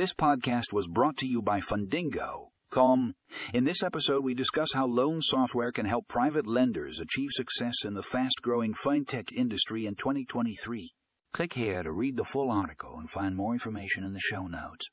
This podcast was brought to you by Fundingo. Calm. In this episode, we discuss how loan software can help private lenders achieve success in the fast growing fintech industry in 2023. Click here to read the full article and find more information in the show notes.